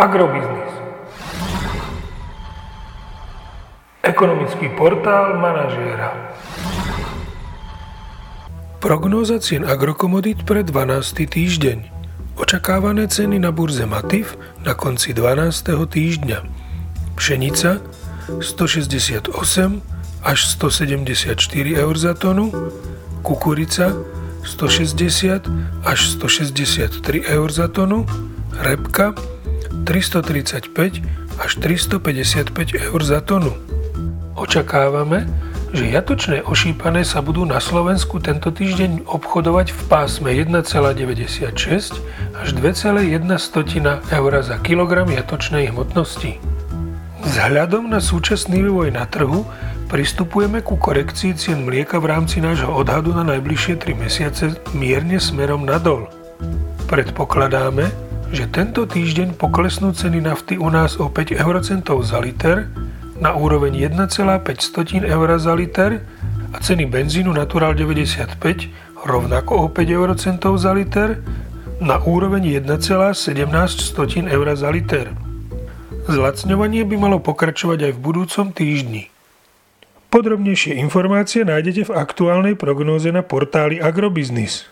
Agrobiznis. Ekonomický portál manažéra. Prognóza cien agrokomodít pre 12. týždeň. Očakávané ceny na burze Matif na konci 12. týždňa. Pšenica 168 až 174 eur za tonu, kukurica 160 až 163 eur za tonu, repka 335 až 355 eur za tonu. Očakávame, že jatočné ošípané sa budú na Slovensku tento týždeň obchodovať v pásme 1,96 až 2,1 eur za kilogram jatočnej hmotnosti. Vzhľadom na súčasný vývoj na trhu pristupujeme ku korekcii cien mlieka v rámci nášho odhadu na najbližšie 3 mesiace mierne smerom nadol. Predpokladáme, že tento týždeň poklesnú ceny nafty u nás o 5 eurocentov za liter na úroveň 1,5 eur za liter a ceny benzínu Natural 95 rovnako o 5 eurocentov za liter na úroveň 1,17 eur za liter. Zlacňovanie by malo pokračovať aj v budúcom týždni. Podrobnejšie informácie nájdete v aktuálnej prognóze na portáli Agrobiznis.